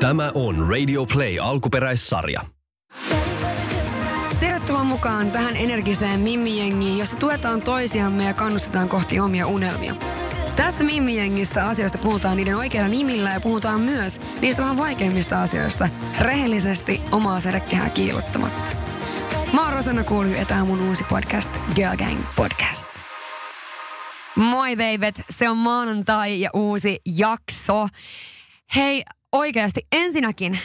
Tämä on Radio Play alkuperäissarja. Tervetuloa mukaan tähän energiseen Mimmi-jengiin, jossa tuetaan toisiamme ja kannustetaan kohti omia unelmia. Tässä Mimmi-jengissä asioista puhutaan niiden oikeilla nimillä ja puhutaan myös niistä vähän vaikeimmista asioista rehellisesti omaa sädekehää kiilottamatta. Mä oon Rosanna Kuulju ja tää on mun uusi podcast, Girl Gang Podcast. Moi veivet, se on maanantai ja uusi jakso. Hei, oikeasti ensinnäkin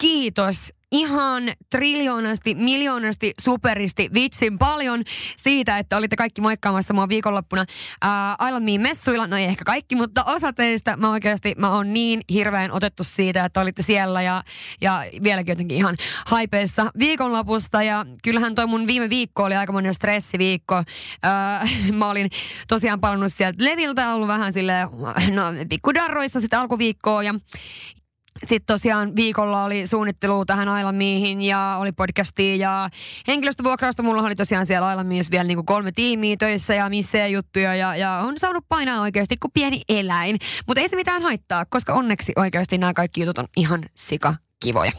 kiitos ihan triljoonasti, miljoonasti, superisti, vitsin paljon siitä, että olitte kaikki moikkaamassa mua viikonloppuna ää, I Love Me messuilla. No ei ehkä kaikki, mutta osa teistä mä oikeasti, mä oon niin hirveän otettu siitä, että olitte siellä ja, ja vieläkin jotenkin ihan haipeissa viikonlopusta. Ja kyllähän toi mun viime viikko oli aika monen stressiviikko. Ää, mä olin tosiaan palannut sieltä leviltä, ollut vähän silleen, no pikkudarroissa sitä alkuviikkoa ja, sitten tosiaan viikolla oli suunnittelu tähän Ailamiihin ja oli podcastia ja henkilöstövuokrausta. Mulla oli tosiaan siellä Ailamiissa vielä niin kuin kolme tiimiä töissä ja missä juttuja ja, ja on saanut painaa oikeasti kuin pieni eläin. Mutta ei se mitään haittaa, koska onneksi oikeasti nämä kaikki jutut on ihan sika kivoja.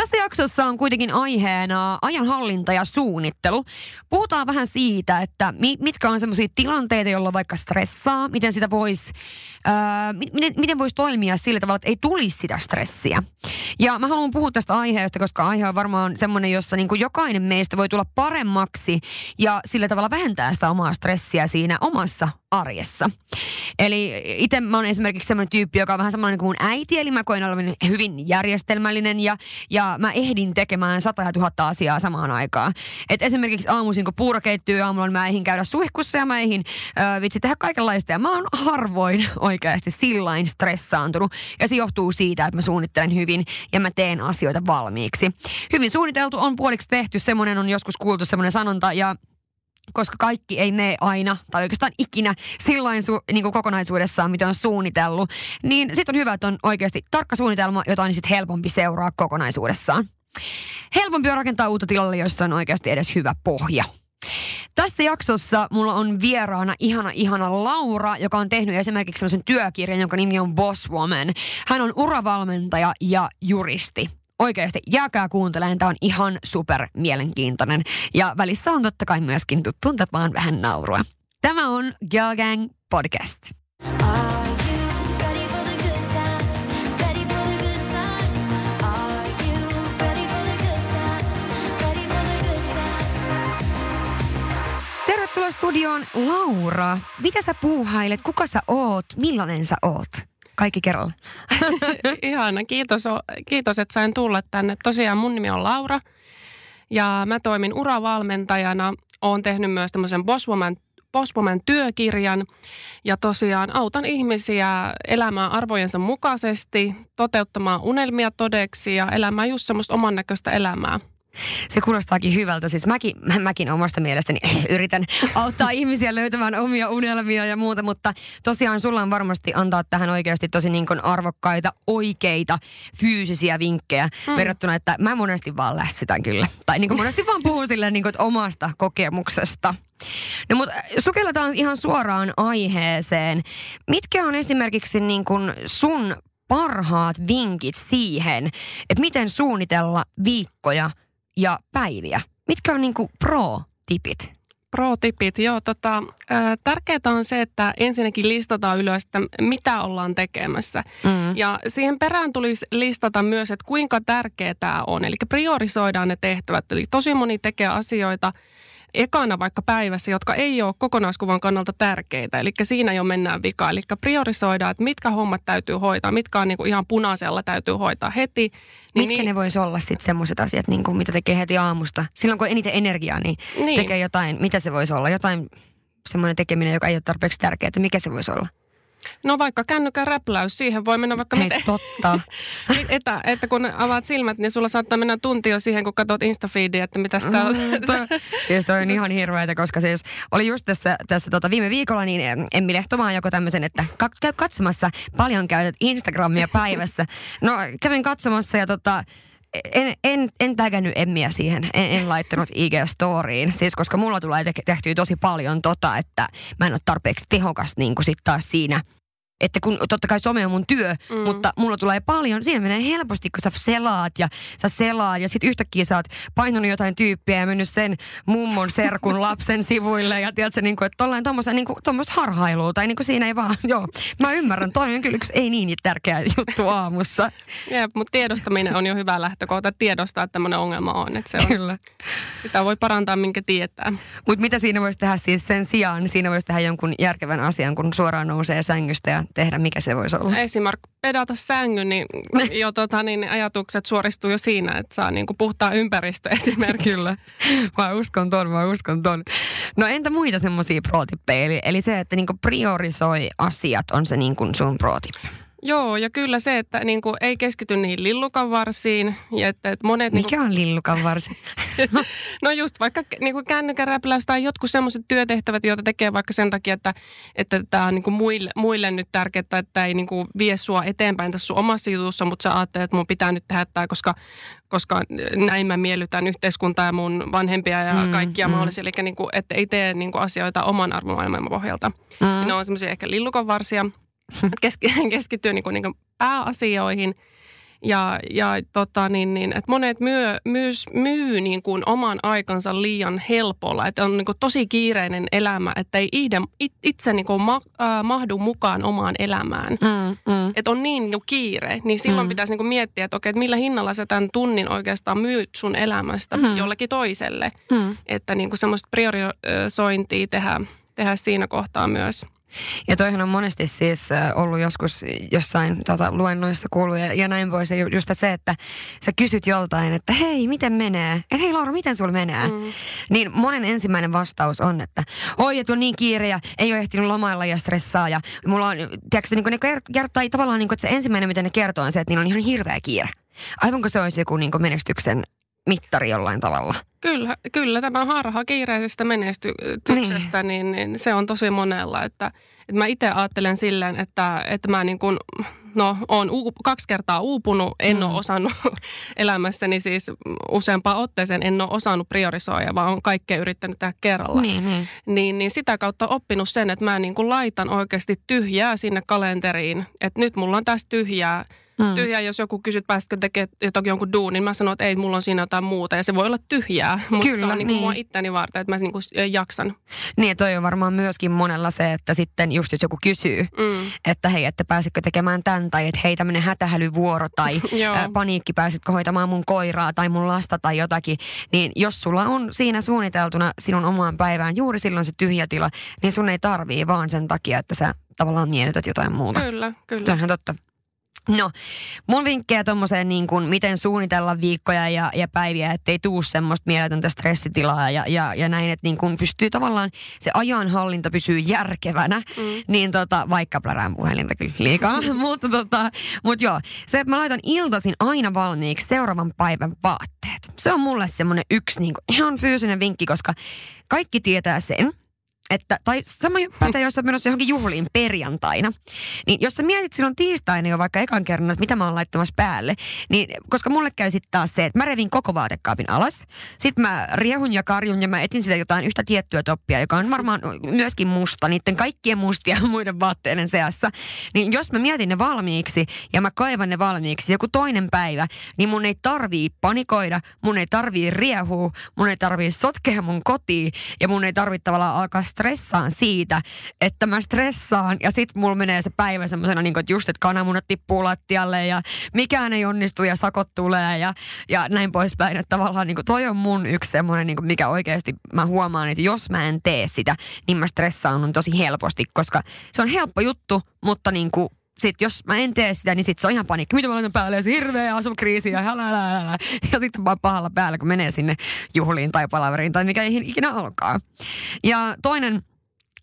Tässä jaksossa on kuitenkin aiheena ajanhallinta ja suunnittelu. Puhutaan vähän siitä, että mitkä on sellaisia tilanteita, joilla vaikka stressaa, miten sitä voisi Öö, miten, miten voisi toimia sillä tavalla, että ei tulisi sitä stressiä. Ja mä haluan puhua tästä aiheesta, koska aihe on varmaan semmoinen, jossa niin kuin jokainen meistä voi tulla paremmaksi ja sillä tavalla vähentää sitä omaa stressiä siinä omassa arjessa. Eli itse mä oon esimerkiksi semmoinen tyyppi, joka on vähän samanlainen kuin mun äiti, eli mä koen olevan hyvin järjestelmällinen ja, ja mä ehdin tekemään sata ja tuhatta asiaa samaan aikaan. Et esimerkiksi aamuisin, kun puuro keittyy aamulla, mä ehdin käydä suihkussa ja mä ehdin äh, vitsi tehdä kaikenlaista. Ja mä oon harvoin oikeasti sillain stressaantunut. Ja se johtuu siitä, että mä suunnittelen hyvin ja mä teen asioita valmiiksi. Hyvin suunniteltu on puoliksi tehty, semmoinen on joskus kuultu semmoinen sanonta ja koska kaikki ei mene aina tai oikeastaan ikinä silloin su, niin kuin kokonaisuudessaan, mitä on suunnitellut, niin sitten on hyvä, että on oikeasti tarkka suunnitelma, jota on sitten helpompi seuraa kokonaisuudessaan. Helpompi on rakentaa uutta tilalle, jossa on oikeasti edes hyvä pohja. Tässä jaksossa mulla on vieraana ihana, ihana Laura, joka on tehnyt esimerkiksi sellaisen työkirjan, jonka nimi on Boss Woman. Hän on uravalmentaja ja juristi oikeasti jääkää kuuntelemaan, tämä on ihan super mielenkiintoinen. Ja välissä on totta kai myöskin tuttuun tapaan vähän naurua. Tämä on Girl Gang Podcast. Tervetuloa studioon Laura. Mitä sä puuhailet? Kuka sä oot? Millainen sä oot? Kaikki kerralla. Ihana, kiitos, kiitos, että sain tulla tänne. Tosiaan mun nimi on Laura ja mä toimin uravalmentajana. Oon tehnyt myös tämmöisen Bosswoman Bosswoman työkirjan ja tosiaan autan ihmisiä elämään arvojensa mukaisesti, toteuttamaan unelmia todeksi ja elämään just semmoista oman näköistä elämää. Se kuulostaakin hyvältä. Siis mäkin, mä, mäkin omasta mielestäni yritän auttaa ihmisiä löytämään omia unelmia ja muuta, mutta tosiaan sulla on varmasti antaa tähän oikeasti tosi niin kuin arvokkaita, oikeita, fyysisiä vinkkejä hmm. verrattuna, että mä monesti vaan lässytän kyllä. Tai niin kuin monesti vaan puhun silleen niin kuin, omasta kokemuksesta. No mutta sukelletaan ihan suoraan aiheeseen. Mitkä on esimerkiksi niin kuin sun parhaat vinkit siihen, että miten suunnitella viikkoja – ja päiviä. Mitkä on niinku pro-tipit? Pro-tipit, joo. Tota, tärkeää on se, että ensinnäkin listataan ylös, että mitä ollaan tekemässä. Mm. Ja siihen perään tulisi listata myös, että kuinka tärkeää tämä on. Eli priorisoidaan ne tehtävät. Eli tosi moni tekee asioita – ekana vaikka päivässä, jotka ei ole kokonaiskuvan kannalta tärkeitä. Eli siinä jo mennään vikaan. Eli priorisoidaan, että mitkä hommat täytyy hoitaa, mitkä on niin kuin ihan punaisella täytyy hoitaa heti. Niin mitkä niin, ne voisi olla sitten semmoiset asiat, niin kuin mitä tekee heti aamusta? Silloin kun on eniten energiaa, niin, niin. tekee jotain, mitä se voisi olla? Jotain semmoinen tekeminen, joka ei ole tarpeeksi tärkeää, mikä se voisi olla? No vaikka kännykän räpläys, siihen voi mennä vaikka Hei, miten. totta. että, että kun avaat silmät, niin sulla saattaa mennä tunti jo siihen, kun katsot Instafeedia, että mitä sitä on. Mm, siis toi on ihan hirveätä, koska siis oli just tässä, tässä tota viime viikolla, niin Emmi Lehtomaan joko tämmöisen, että käy katsomassa, paljon käytät Instagramia päivässä. No kävin katsomassa ja tota, en, en, en tägännyt Emmiä siihen, en, en laittanut IG-storiin, siis koska mulla tulee te- tehtyä tosi paljon tota, että mä en ole tarpeeksi tehokas niin kuin sit taas siinä että kun totta kai some on mun työ, mm. mutta mulla tulee paljon, siinä menee helposti, kun sä selaat ja sä selaat ja sitten yhtäkkiä sä oot painunut jotain tyyppiä ja mennyt sen mummon serkun lapsen sivuille ja tiedätkö, niin kuin, että tollain tommoista niin harhailua tai niin kuin siinä ei vaan, joo, mä ymmärrän, toi on kyllä yksi ei niin tärkeä juttu aamussa. Jep, mutta tiedostaminen on jo hyvä lähtökohta, tiedostaa, että tämmöinen ongelma on, että se on, Kyllä. sitä voi parantaa, minkä tietää. Mutta mitä siinä voisi tehdä siis sen sijaan, siinä voisi tehdä jonkun järkevän asian, kun suoraan nousee sängystä ja tehdä, mikä se voisi olla. Esimerkiksi pedata sängyn, niin jo tota, niin ajatukset suoristuu jo siinä, että saa niin kuin puhtaa ympäristö esimerkiksi. Kyllä. Mä uskon ton, mä uskon ton. No entä muita semmoisia pro eli, eli se, että niinku priorisoi asiat on se niinku sun pro Joo, ja kyllä se, että niin kuin, ei keskity niihin lillukanvarsiin. Ja että, että monet, Mikä niin kuin, on lillukanvarsi? no just vaikka niin kuin kännykän tai jotkut semmoiset työtehtävät, joita tekee vaikka sen takia, että, että tämä on niin kuin muille, muille nyt tärkeää, että ei niin kuin vie sua eteenpäin tässä sun omassa jutussa, mutta sä ajattelet, että mun pitää nyt tehdä tämä, koska, koska näin mä miellytän yhteiskuntaa ja mun vanhempia ja mm, kaikkia mm. mahdollisia. Eli niin kuin, että ei tee niin kuin asioita oman arvomaailman pohjalta. Mm. Ne on semmoisia ehkä lillukanvarsia keskittyä niin kuin, niin kuin pääasioihin. Ja, ja tota, niin, niin, että monet myy, myys, myy niin kuin oman aikansa liian helpolla. Että on niin kuin tosi kiireinen elämä, että ei itse, itse niin kuin ma, äh, mahdu mukaan omaan elämään. Mm, mm. Että on niin, niin kuin kiire, niin silloin mm. pitäisi niin kuin miettiä, että okei, että millä hinnalla sä tämän tunnin oikeastaan myyt sun elämästä mm. jollekin toiselle. Mm. Että niin kuin semmoista priorisointia tehdä, tehdä siinä kohtaa myös. Ja toihan on monesti siis ollut joskus jossain tota, luennoissa kuuluu ja, ja näin pois. Ja just se, että sä kysyt joltain, että hei, miten menee? Että hei Laura, miten sulla menee? Mm. Niin monen ensimmäinen vastaus on, että oi, että on niin kiire ja ei ole ehtinyt lomailla ja stressaa. Ja mulla on, tiedätkö, niin ne kertoo, tavallaan niin kuin, että se ensimmäinen, mitä ne kertoo on se, että niillä on ihan hirveä kiire. Aivan kuin se olisi joku niin menestyksen mittari jollain tavalla. Kyllä, kyllä tämä harha kiireisestä menestyksestä, niin. Niin, niin se on tosi monella. Että, että mä itse ajattelen silleen, että, että mä niin kuin, no, olen uup, kaksi kertaa uupunut, en mm. ole osannut elämässäni siis useampaan otteeseen, en ole osannut priorisoida, vaan on kaikkea yrittänyt tehdä kerralla. Niin, niin. Niin, niin sitä kautta oppinut sen, että mä niin kuin laitan oikeasti tyhjää sinne kalenteriin, että nyt mulla on tässä tyhjää mm. tyhjää, jos joku kysyt, pääsitkö tekemään jotakin jonkun duunin, niin mä sanon, että ei, mulla on siinä jotain muuta. Ja se voi olla tyhjää, mutta Kyllä, se on niin niin. mua itteni varten, että mä niin kuin jaksan. Niin, toi on varmaan myöskin monella se, että sitten just jos joku kysyy, mm. että hei, että pääsitkö tekemään tämän, tai että hei, tämmöinen hätähälyvuoro, tai ä, paniikki, pääsitkö hoitamaan mun koiraa, tai mun lasta, tai jotakin, niin jos sulla on siinä suunniteltuna sinun omaan päivään juuri silloin se tyhjä tila, niin sun ei tarvii vaan sen takia, että sä tavallaan miellytät jotain muuta. Kyllä, kyllä. Se on ihan totta. No, mun vinkkejä tuommoiseen niin kuin, miten suunnitella viikkoja ja, ja päiviä, ettei tuu semmoista mieletöntä stressitilaa ja, ja, ja näin, että niin kuin pystyy tavallaan, se ajanhallinta pysyy järkevänä, mm. niin tota, vaikka plärään puhelinta kyllä liikaa, mutta tota, mut joo, se, että mä laitan iltaisin aina valmiiksi seuraavan päivän vaatteet. Se on mulle semmoinen yksi niin kuin, ihan fyysinen vinkki, koska kaikki tietää sen, että, tai sama pätee, jos sä menossa johonkin juhliin perjantaina, niin jos sä mietit silloin tiistaina jo vaikka ekan kerran, että mitä mä oon laittamassa päälle, niin koska mulle käy sitten taas se, että mä revin koko vaatekaapin alas, sitten mä riehun ja karjun ja mä etin sitä jotain yhtä tiettyä toppia, joka on varmaan myöskin musta, niiden kaikkien mustia muiden vaatteiden seassa, niin jos mä mietin ne valmiiksi ja mä kaivan ne valmiiksi joku toinen päivä, niin mun ei tarvii panikoida, mun ei tarvii riehua, mun ei tarvii sotkea mun kotiin ja mun ei tarvitse tavallaan alkaa stressaan siitä, että mä stressaan ja sit mulla menee se päivä semmoisena, niin että just, että kananmunat tippuu lattialle ja mikään ei onnistu ja sakot tulee ja, ja näin poispäin. Että tavallaan niin kuin toi on mun yksi semmoinen, niin mikä oikeasti mä huomaan, että jos mä en tee sitä, niin mä stressaan tosi helposti, koska se on helppo juttu, mutta niin kuin sit jos mä en tee sitä, niin sit se on ihan panikki. Mitä mä laitan päälle? Ja se hirveä asukriisi ja hälälälälä. Ja sitten vaan pahalla päällä, kun menee sinne juhliin tai palaveriin tai mikä ikinä alkaa. Ja toinen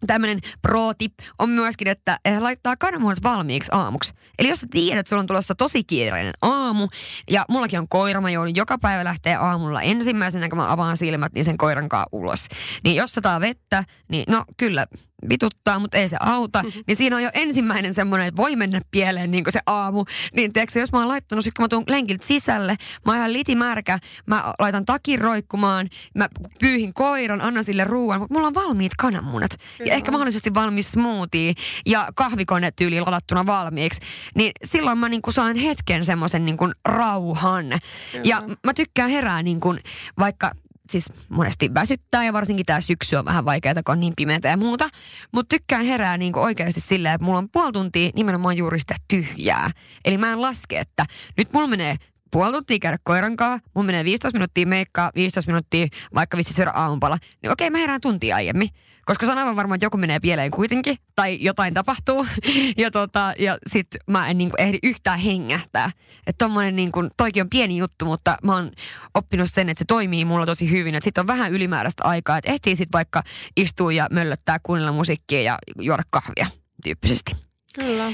tämmöinen pro-tip on myöskin, että laittaa kananmunat valmiiksi aamuksi. Eli jos sä tiedät, että sulla on tulossa tosi kiireinen aamu, ja mullakin on koira, mä joudun joka päivä lähteä aamulla ensimmäisenä, kun mä avaan silmät, niin sen koiran ulos. Niin jos sataa vettä, niin no kyllä, vituttaa, mutta ei se auta. Mm-hmm. Niin siinä on jo ensimmäinen semmoinen, että voi mennä pieleen niin se aamu. Niin tiedätkö, jos mä oon laittanut, sit kun mä tuun lenkiltä sisälle, mä oon ihan litimärkä, mä laitan takin roikkumaan, mä pyyhin koiran, annan sille ruoan, mutta mulla on valmiit kananmunat. Kyllä. Ja ehkä mahdollisesti valmis smoothie ja kahvikone tyyli ladattuna valmiiksi. Niin silloin mä niin kuin saan hetken semmoisen niin kuin rauhan. Kyllä. Ja mä tykkään herää niin kuin, vaikka siis monesti väsyttää ja varsinkin tämä syksy on vähän vaikeaa, kun on niin pimeätä ja muuta. Mutta tykkään herää niin oikeasti silleen, että mulla on puoli tuntia nimenomaan juuri sitä tyhjää. Eli mä en laske, että nyt mulla menee puoli tuntia käydä koiran kanssa, mun menee 15 minuuttia meikkaa, 15 minuuttia vaikka vissi syödä aamupala, niin okei mä herään tuntia aiemmin. Koska se on aivan varma, että joku menee pieleen kuitenkin, tai jotain tapahtuu, ja, tota, ja sit mä en niinku ehdi yhtään hengähtää. Että tommonen niinku, toikin on pieni juttu, mutta mä oon oppinut sen, että se toimii mulla tosi hyvin. Että sit on vähän ylimääräistä aikaa, että ehtii sit vaikka istua ja möllöttää, kuunnella musiikkia ja juoda kahvia tyyppisesti. Kyllä.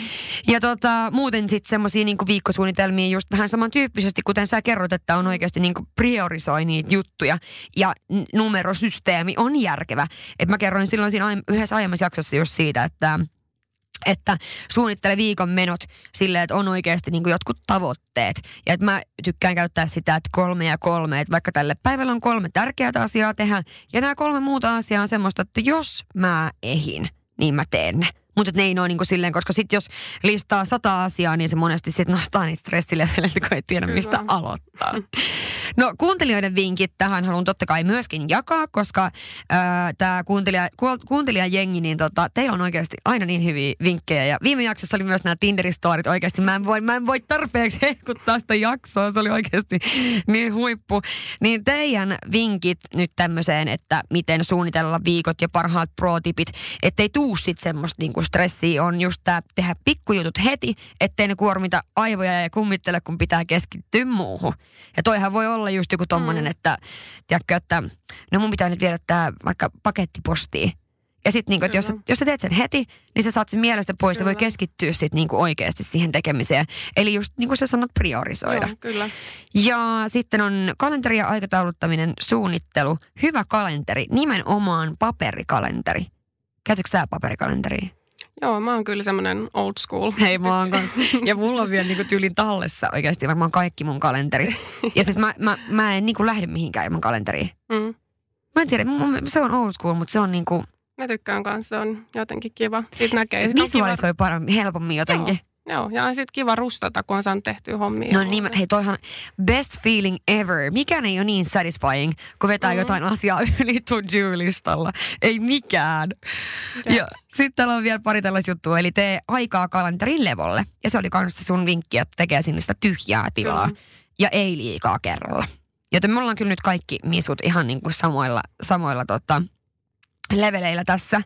Ja tota, muuten sitten semmoisia niinku viikkosuunnitelmia just vähän samantyyppisesti, kuten sä kerrot, että on oikeasti niinku priorisoi niitä juttuja. Ja n- numerosysteemi on järkevä. Et mä kerroin silloin siinä yhdessä aiemmassa jaksossa just siitä, että että suunnittele viikon menot silleen, että on oikeasti niin jotkut tavoitteet. Ja että mä tykkään käyttää sitä, että kolme ja kolme, että vaikka tälle päivällä on kolme tärkeää asiaa tehdä, ja nämä kolme muuta asiaa on semmoista, että jos mä ehin, niin mä teen ne. Mutta ne ei ole niin silleen, koska sitten jos listaa sata asiaa, niin se monesti sitten nostaa niitä stressileveleitä, kun ei tiedä Kyllä. mistä aloittaa. No kuuntelijoiden vinkit tähän haluan totta kai myöskin jakaa, koska tämä kuuntelija, kuuntelijajengi, niin tota, teillä on oikeasti aina niin hyviä vinkkejä. Ja viime jaksossa oli myös nämä Tinder-storit oikeasti. Mä en voi, mä en voi tarpeeksi hehkuttaa sitä jaksoa, se oli oikeasti niin huippu. Niin teidän vinkit nyt tämmöiseen, että miten suunnitella viikot ja parhaat pro-tipit, ettei tuu sitten semmoista niinku stressiä on just tämä tehdä pikkujutut heti, ettei ne kuormita aivoja ja kummittele, kun pitää keskittyä muuhun. Ja toihan voi olla just joku tommonen, mm. että, tiedätkö, että no mun pitää nyt viedä tämä vaikka pakettipostiin. Ja sitten niinku, että jos, jos sä teet sen heti, niin sä saat sen mielestä pois kyllä. ja voi keskittyä sitten niinku oikeasti siihen tekemiseen. Eli just niin kuin sä sanot, priorisoida. Joo, kyllä. Ja sitten on kalenteri ja aikatauluttaminen, suunnittelu, hyvä kalenteri, nimenomaan paperikalenteri. Käytätkö sä paperikalenteria? Joo, mä oon kyllä semmoinen old school. Hei, mä oon Ja mulla on vielä niinku tyylin tallessa oikeasti varmaan kaikki mun kalenterit. Ja siis mä, mä, mä en niinku lähde mihinkään ilman kalenteriin. Mm. Mä en tiedä, se on old school, mutta se on niinku... Mä tykkään kanssa, se on jotenkin kiva. Siitä näkee. Visualisoi paremmin, helpommin jotenkin. Joo. Joo, ja on sitten kiva rustata, kun on saanut tehtyä hommia. No niin, hei toihan best feeling ever. Mikään ei ole niin satisfying, kun vetää mm-hmm. jotain asiaa yli to-do-listalla. Ei mikään. Ja, ja sitten täällä on vielä pari tällaista juttua, eli tee aikaa kalenterin levolle. Ja se oli kanssa sun vinkki, että tekee sinne sitä tyhjää tilaa. Kyllä. Ja ei liikaa kerralla. Joten me ollaan kyllä nyt kaikki misut ihan niin kuin samoilla, samoilla tota, leveleillä tässä.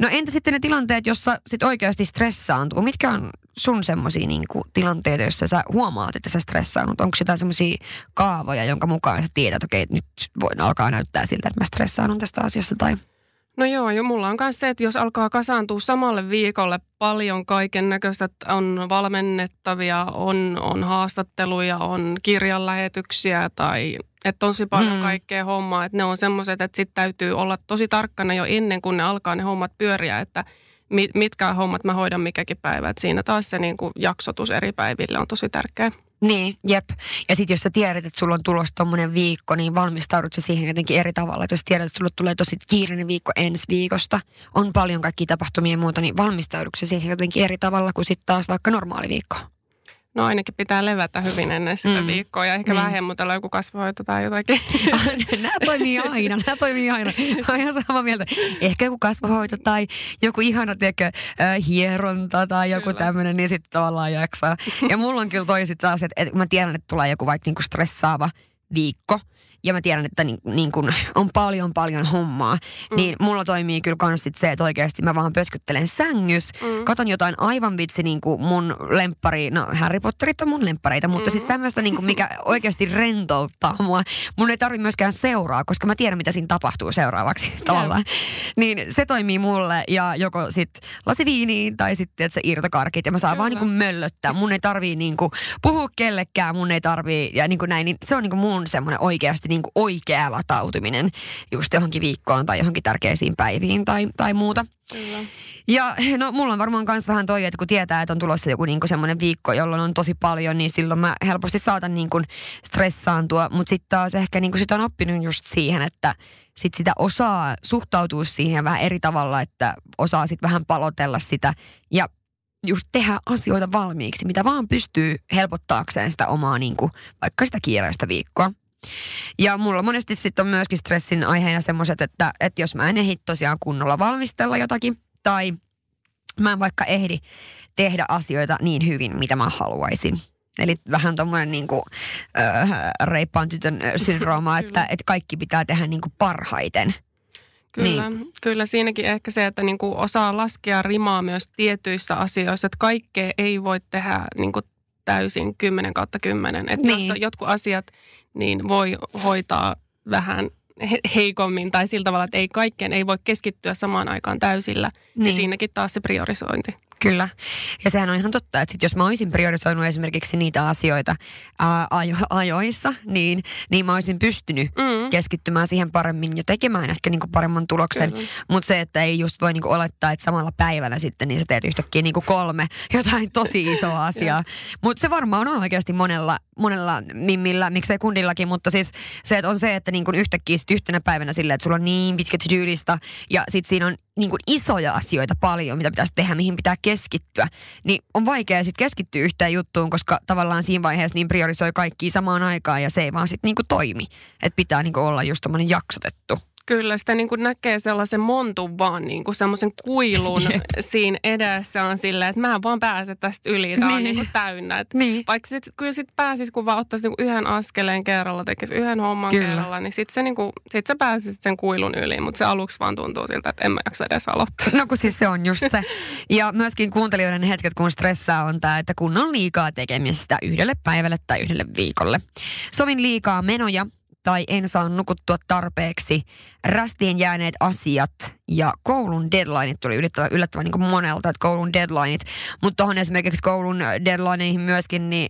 No entä sitten ne tilanteet, jossa sit oikeasti stressaantuu? Mitkä on sun semmoisia niin tilanteita, joissa sä huomaat, että sä stressaanut? Onko jotain semmoisia kaavoja, jonka mukaan sä tiedät, että okei, nyt voin alkaa näyttää siltä, että mä stressaanun tästä asiasta tai... No joo, jo mulla on myös se, että jos alkaa kasaantua samalle viikolle paljon kaiken näköistä, että on valmennettavia, on, on haastatteluja, on kirjanlähetyksiä tai että on tosi paljon mm. kaikkea hommaa, että ne on semmoiset, että sitten täytyy olla tosi tarkkana jo ennen kuin ne alkaa ne hommat pyöriä, että mitkä hommat mä hoidan mikäkin päivä. Että siinä taas se niin kuin jaksotus eri päiville on tosi tärkeä. Niin, jep. Ja sitten jos sä tiedät, että sulla on tulossa tommonen viikko, niin valmistaudut sä siihen jotenkin eri tavalla. Et jos tiedät, että sulla tulee tosi kiireinen viikko ensi viikosta, on paljon kaikki tapahtumia ja muuta, niin valmistaudut sä siihen jotenkin eri tavalla kuin sitten taas vaikka normaali viikko. No ainakin pitää levätä hyvin ennen sitä mm. viikkoa ja ehkä vähän hemmotella joku kasvohoito tai jotakin. nämä toimii aina, nämä toimii aina. Olen ihan samaa mieltä. Ehkä joku kasvohoito tai joku ihana tiedätkö, äh, hieronta tai joku tämmöinen, niin sitten tavallaan jaksaa. Ja mulla on kyllä toisit taas, että, että mä tiedän, että tulee joku vaikka niinku stressaava viikko – ja mä tiedän, että niin, niin kun on paljon paljon hommaa, mm. niin mulla toimii kyllä kans sit se, että oikeasti mä vaan pötkyttelen sängys, mm. katon jotain aivan vitsi niin kuin mun lemppari, no Harry Potterit on mun lemppareita, mutta mm. siis tämmöistä niin kuin, mikä oikeasti rentouttaa mua. Mun ei tarvi myöskään seuraa, koska mä tiedän, mitä siinä tapahtuu seuraavaksi tavallaan. Niin se toimii mulle ja joko sit lasiviiniin tai sitten että se irtokarkit ja mä saan kyllä. vaan niin kuin möllöttää. Mun ei tarvii niin kuin puhua kellekään, mun ei tarvii ja niin kuin näin, niin se on niin kuin mun semmoinen oikeasti niin niin kuin oikea latautuminen just johonkin viikkoon tai johonkin tärkeisiin päiviin tai, tai muuta. Kyllä. Ja no mulla on varmaan myös vähän toi, että kun tietää, että on tulossa joku niinku semmoinen viikko, jolloin on tosi paljon, niin silloin mä helposti saatan niinku stressaantua. Mutta sitten taas ehkä niinku sitä on oppinut just siihen, että sit sitä osaa suhtautua siihen vähän eri tavalla, että osaa sitten vähän palotella sitä ja just tehdä asioita valmiiksi, mitä vaan pystyy helpottaakseen sitä omaa niinku, vaikka sitä kiireistä viikkoa. Ja mulla monesti sitten on myöskin stressin aiheena semmoiset, että, että jos mä en ehdi tosiaan kunnolla valmistella jotakin tai mä en vaikka ehdi tehdä asioita niin hyvin, mitä mä haluaisin. Eli vähän tuommoinen niin kuin, äh, reippaan tytön syndrooma, että, että kaikki pitää tehdä niin kuin parhaiten. Kyllä, niin. kyllä siinäkin ehkä se, että niinku osaa laskea rimaa myös tietyissä asioissa, että kaikkea ei voi tehdä niinku täysin 10 kautta 10. Että niin. jos on jotkut asiat, niin voi hoitaa vähän heikommin tai sillä tavalla, että ei kaikkeen ei voi keskittyä samaan aikaan täysillä. Niin. Ja siinäkin taas se priorisointi. Kyllä. Ja sehän on ihan totta, että sit jos mä olisin priorisoinut esimerkiksi niitä asioita ää, ajo, ajoissa, niin, niin mä olisin pystynyt mm. keskittymään siihen paremmin ja tekemään ehkä niinku paremman tuloksen. Mutta se, että ei just voi niinku olettaa, että samalla päivällä sitten niin sä teet yhtäkkiä niinku kolme jotain tosi isoa asiaa. Mutta se varmaan on oikeasti monella, monella mimmillä, miksei kundillakin, mutta siis se, että on se, että niinku yhtäkkiä sit yhtenä päivänä silleen, että sulla on niin pitkä to ja sitten siinä on niin kuin isoja asioita paljon, mitä pitäisi tehdä, mihin pitää keskittyä, niin on vaikea sitten keskittyä yhteen juttuun, koska tavallaan siinä vaiheessa niin priorisoi kaikki samaan aikaan ja se ei vaan sitten niin toimi. Että pitää niin kuin olla just tämmöinen jaksotettu. Kyllä, sitä niin kuin näkee sellaisen montun vaan niin kuin semmoisen kuilun Jep. siinä edessä on silleen, että mä en vaan pääse tästä yli, tämä niin. on niin kuin täynnä. Että niin. Vaikka sit, kyllä sit pääsisi, kun vaan ottaisi niin yhden askeleen kerralla, tekisi yhden homman kyllä. kerralla, niin sitten se niin kuin, sit sä pääsisit sen kuilun yli, mutta se aluksi vaan tuntuu siltä, että en mä jaksa edes aloittaa. No kun siis se on just se. Ja myöskin kuuntelijoiden hetket, kun stressaa on tämä, että kun on liikaa tekemistä yhdelle päivälle tai yhdelle viikolle. Sovin liikaa menoja tai en saa nukuttua tarpeeksi, rästiin jääneet asiat ja koulun deadlineit tuli yllättävän, yllättävän niin monelta, että koulun deadlineit. Mutta tuohon esimerkiksi koulun deadlineihin myöskin, niin,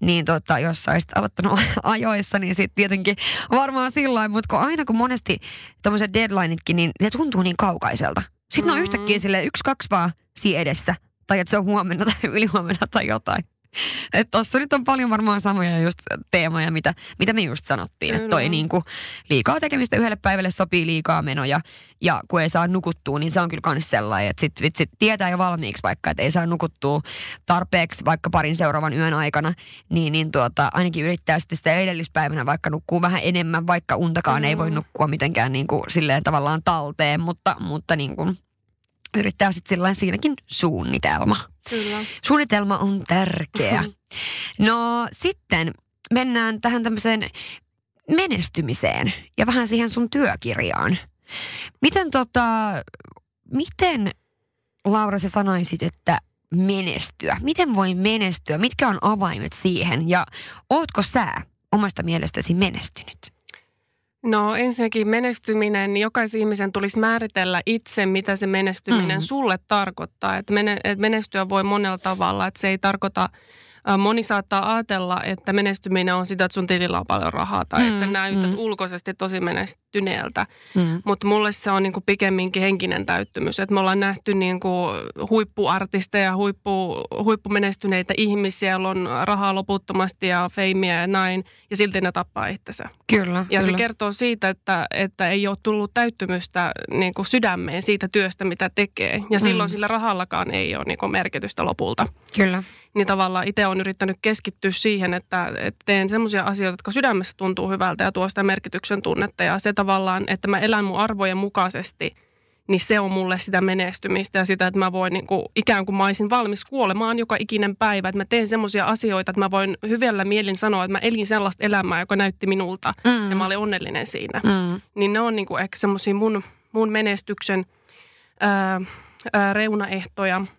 niin tota, jos sä olisit aloittanut ajoissa, niin sitten tietenkin varmaan sillä mutta kun aina kun monesti tuommoiset deadlineitkin, niin ne tuntuu niin kaukaiselta. Sitten mm-hmm. ne on yhtäkkiä sille yksi, kaksi vaan siinä edessä. Tai että se on huomenna tai ylihuomenna tai jotain. Että tossa nyt on paljon varmaan samoja just teemoja, mitä, mitä me just sanottiin. Että toi niinku liikaa tekemistä yhdelle päivälle sopii liikaa menoja. Ja kun ei saa nukuttua, niin se on kyllä kans sellainen, että sit, sit, sit tietää jo valmiiksi vaikka, että ei saa nukuttua tarpeeksi vaikka parin seuraavan yön aikana. Niin, niin tuota, ainakin yrittää sitten sitä edellispäivänä vaikka nukkuu vähän enemmän, vaikka untakaan mm. ei voi nukkua mitenkään niin kuin silleen tavallaan talteen, mutta, mutta niin kuin yrittää sitten siinäkin suunnitelma. Kyllä. Suunnitelma on tärkeä. No sitten mennään tähän tämmöiseen menestymiseen ja vähän siihen sun työkirjaan. Miten tota, miten Laura sä sanoisit, että menestyä? Miten voi menestyä? Mitkä on avaimet siihen? Ja ootko sä omasta mielestäsi menestynyt? No ensinnäkin menestyminen, jokaisen ihmisen tulisi määritellä itse, mitä se menestyminen mm. sulle tarkoittaa. Että menestyä voi monella tavalla, että se ei tarkoita – Moni saattaa ajatella, että menestyminen on sitä, että sun tilillä on paljon rahaa tai mm, että sä mm, näytät mm. ulkoisesti tosi menestyneeltä. Mm. Mutta mulle se on niinku pikemminkin henkinen täyttymys. Että me ollaan nähty niinku huippuartisteja, huippu, huippumenestyneitä ihmisiä, joilla on rahaa loputtomasti ja feimiä ja näin. Ja silti ne tappaa itsensä. Kyllä. Ja kyllä. se kertoo siitä, että, että ei ole tullut täyttymystä niinku sydämeen siitä työstä, mitä tekee. Ja silloin mm. sillä rahallakaan ei ole niinku merkitystä lopulta. Kyllä niin tavallaan itse on yrittänyt keskittyä siihen, että, että teen semmoisia asioita, jotka sydämessä tuntuu hyvältä ja tuo sitä merkityksen tunnetta. Ja se tavallaan, että mä elän mun arvojen mukaisesti, niin se on mulle sitä menestymistä ja sitä, että mä voin niin kuin, ikään kuin mä olisin valmis kuolemaan joka ikinen päivä. Että mä teen semmoisia asioita, että mä voin hyvällä mielin sanoa, että mä elin sellaista elämää, joka näytti minulta mm. ja mä olin onnellinen siinä. Mm. Niin ne on niin kuin ehkä semmoisia mun, mun menestyksen ää, ää, reunaehtoja –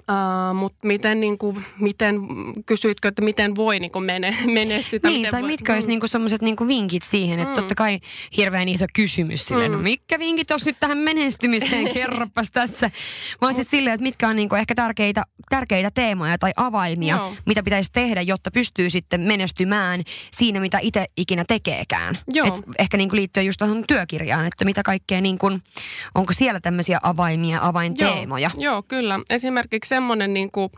Uh, Mutta miten, niin kuin, miten, kysyitkö, että miten voi niin kuin mene, menestyä? Niin, tai voi, mitkä mm. olisi niin sellaiset niin vinkit siihen, että mm. totta kai hirveän iso kysymys silleen, no mm. no mitkä vinkit olisi nyt tähän menestymiseen, kerropas tässä. Vaan siis silleen, että mitkä on niin kuin ehkä tärkeitä, tärkeitä teemoja tai avaimia, Joo. mitä pitäisi tehdä, jotta pystyy sitten menestymään siinä, mitä itse ikinä tekeekään. Joo. Et ehkä niin kuin liittyen just tuohon työkirjaan, että mitä kaikkea, niin kuin, onko siellä tämmöisiä avaimia, avainteemoja? Joo, Joo kyllä. Esimerkiksi semmoinen niin kuin,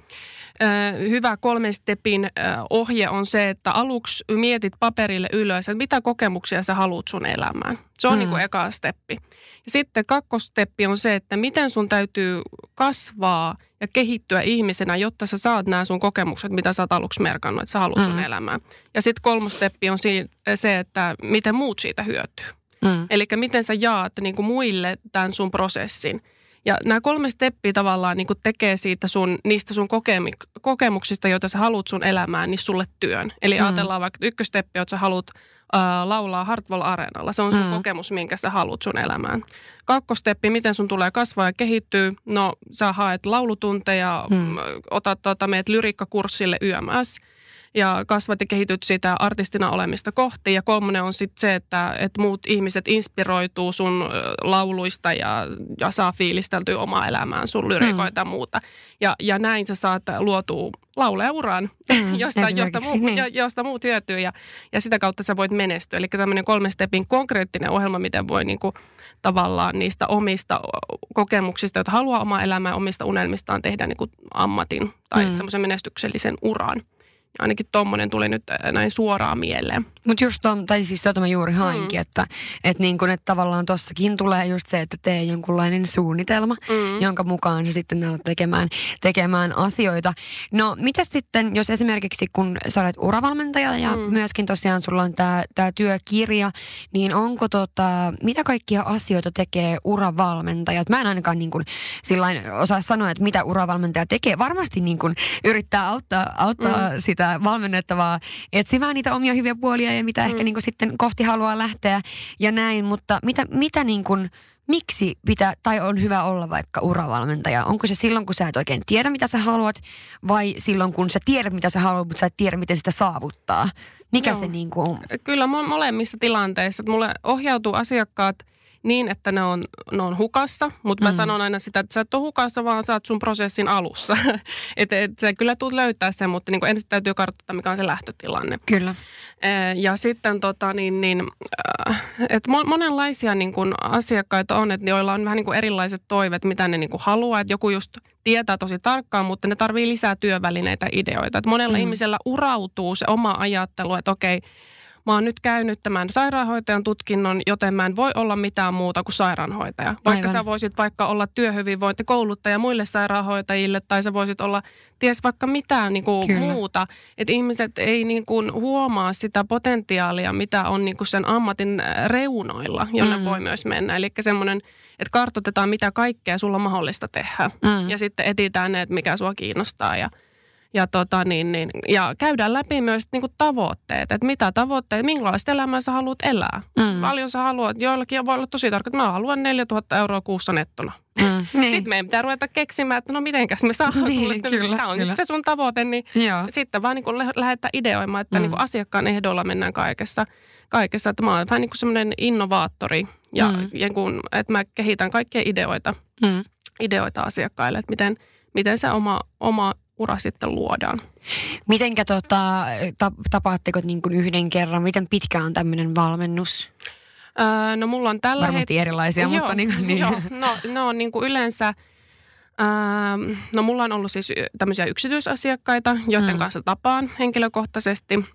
hyvä kolmen stepin ohje on se, että aluksi mietit paperille ylös, että mitä kokemuksia sä haluat sun elämään. Se on mm. niin kuin eka steppi. Ja sitten kakkosteppi on se, että miten sun täytyy kasvaa ja kehittyä ihmisenä, jotta sä saat nämä sun kokemukset, mitä sä oot aluksi merkannut, että sä haluat sun mm. elämään. Ja sitten kolmas steppi on se, että miten muut siitä hyötyy. Mm. Eli miten sä jaat niin kuin muille tämän sun prosessin. Ja nämä kolme steppiä tavallaan niin tekee siitä sun, niistä sun kokemi- kokemuksista, joita sä haluat sun elämään, niin sulle työn. Eli mm. ajatellaan vaikka ykkösteppi, että sä haluat äh, laulaa Hartwell Areenalla. Se on sun mm. kokemus, minkä sä haluat sun elämään. Kakkosteppi, miten sun tulee kasvaa ja kehittyä. No, sä haet laulutunteja, mm. otat, tota, meet lyrikkakurssille YMS – ja kasvat ja kehityt sitä artistina olemista kohti. Ja kolmonen on sitten se, että, että muut ihmiset inspiroituu sun lauluista ja, ja saa fiilisteltyä omaa elämään, sun lyrikoita mm. ja muuta. Ja, ja näin sä saat luotua lauleuraan, mm, josta, josta, muu, niin. josta muut hyötyy ja, ja sitä kautta sä voit menestyä. Eli tämmöinen kolmen stepin konkreettinen ohjelma, miten voi niinku, tavallaan niistä omista kokemuksista, joita haluaa omaa elämää, omista unelmistaan tehdä niinku ammatin tai mm. semmoisen menestyksellisen uran. Ainakin tuommoinen tuli nyt äh, näin suoraan mieleen. Mutta just tuon, tai siis tuota mä juuri hainkin, mm. että, että, niin kun, että tavallaan tossakin tulee just se, että tee jonkunlainen suunnitelma, mm. jonka mukaan sä sitten alat tekemään, tekemään asioita. No mitä sitten, jos esimerkiksi kun sä olet uravalmentaja ja mm. myöskin tosiaan sulla on tämä työkirja, niin onko tota, mitä kaikkia asioita tekee uravalmentajat? Mä en ainakaan niin kun, sillain osaa sanoa, että mitä uravalmentaja tekee. Varmasti niin kun, yrittää auttaa, auttaa mm. sitä sitä valmennettavaa etsimään niitä omia hyviä puolia ja mitä mm. ehkä niin kuin sitten kohti haluaa lähteä ja näin. Mutta mitä, mitä niin kuin, miksi pitää, tai on hyvä olla vaikka uravalmentaja? Onko se silloin, kun sä et oikein tiedä, mitä sä haluat, vai silloin, kun sä tiedät, mitä sä haluat, mutta sä et tiedä, miten sitä saavuttaa? Mikä Joo. se niin kuin on? Kyllä molemmissa tilanteissa. Mulle ohjautuu asiakkaat – niin, että ne on, ne on hukassa, mutta mm. mä sanon aina sitä, että sä et ole hukassa, vaan sä oot sun prosessin alussa. että et sä kyllä tulet löytää sen, mutta niin ensin täytyy kartoittaa, mikä on se lähtötilanne. Kyllä. Ja sitten tota, niin, niin, äh, että monenlaisia niin kuin asiakkaita on, että joilla on vähän niin kuin erilaiset toiveet, mitä ne niin kuin haluaa. Että joku just tietää tosi tarkkaan, mutta ne tarvii lisää työvälineitä, ideoita. Että monella mm. ihmisellä urautuu se oma ajattelu, että okei, mä oon nyt käynyt tämän sairaanhoitajan tutkinnon, joten mä en voi olla mitään muuta kuin sairaanhoitaja. Vaikka Aivan. sä voisit vaikka olla työhyvinvointikouluttaja muille sairaanhoitajille tai sä voisit olla ties vaikka mitään niin kuin muuta. Että ihmiset ei niin kuin huomaa sitä potentiaalia, mitä on niin kuin sen ammatin reunoilla, jonne mm. voi myös mennä. Eli semmoinen, että kartoitetaan mitä kaikkea sulla on mahdollista tehdä. Mm. Ja sitten etitään ne, että mikä sua kiinnostaa ja – ja, tota, niin, niin, ja käydään läpi myös niin kuin tavoitteet, että mitä tavoitteet, minkälaista elämää sä haluat elää. Mm. Paljon sä haluat, joillakin voi olla tosi tarkka, että mä haluan 4000 euroa kuussa nettona. Mm, niin. Sitten meidän pitää ruveta keksimään, että no mitenkäs me saadaan niin, sulle, kyllä, tämä on kyllä. se sun tavoite, niin Joo. sitten vaan niin kuin lähdetään ideoimaan, että mm. niin kuin asiakkaan ehdolla mennään kaikessa. kaikessa. Että mä oon vähän niin kuin semmoinen innovaattori ja, mm. ja kun, että mä kehitän kaikkia ideoita, mm. ideoita asiakkaille, että miten, miten se oma, oma ura sitten luodaan. Mitenkä tota, tapaatteko niin kuin yhden kerran? Miten pitkä on tämmöinen valmennus? Öö, no mulla on tällä Varmasti het- erilaisia, joo, mutta niin, niin. Joo, no, no niin kuin yleensä, öö, no mulla on ollut siis tämmöisiä yksityisasiakkaita, joiden mm. kanssa tapaan henkilökohtaisesti –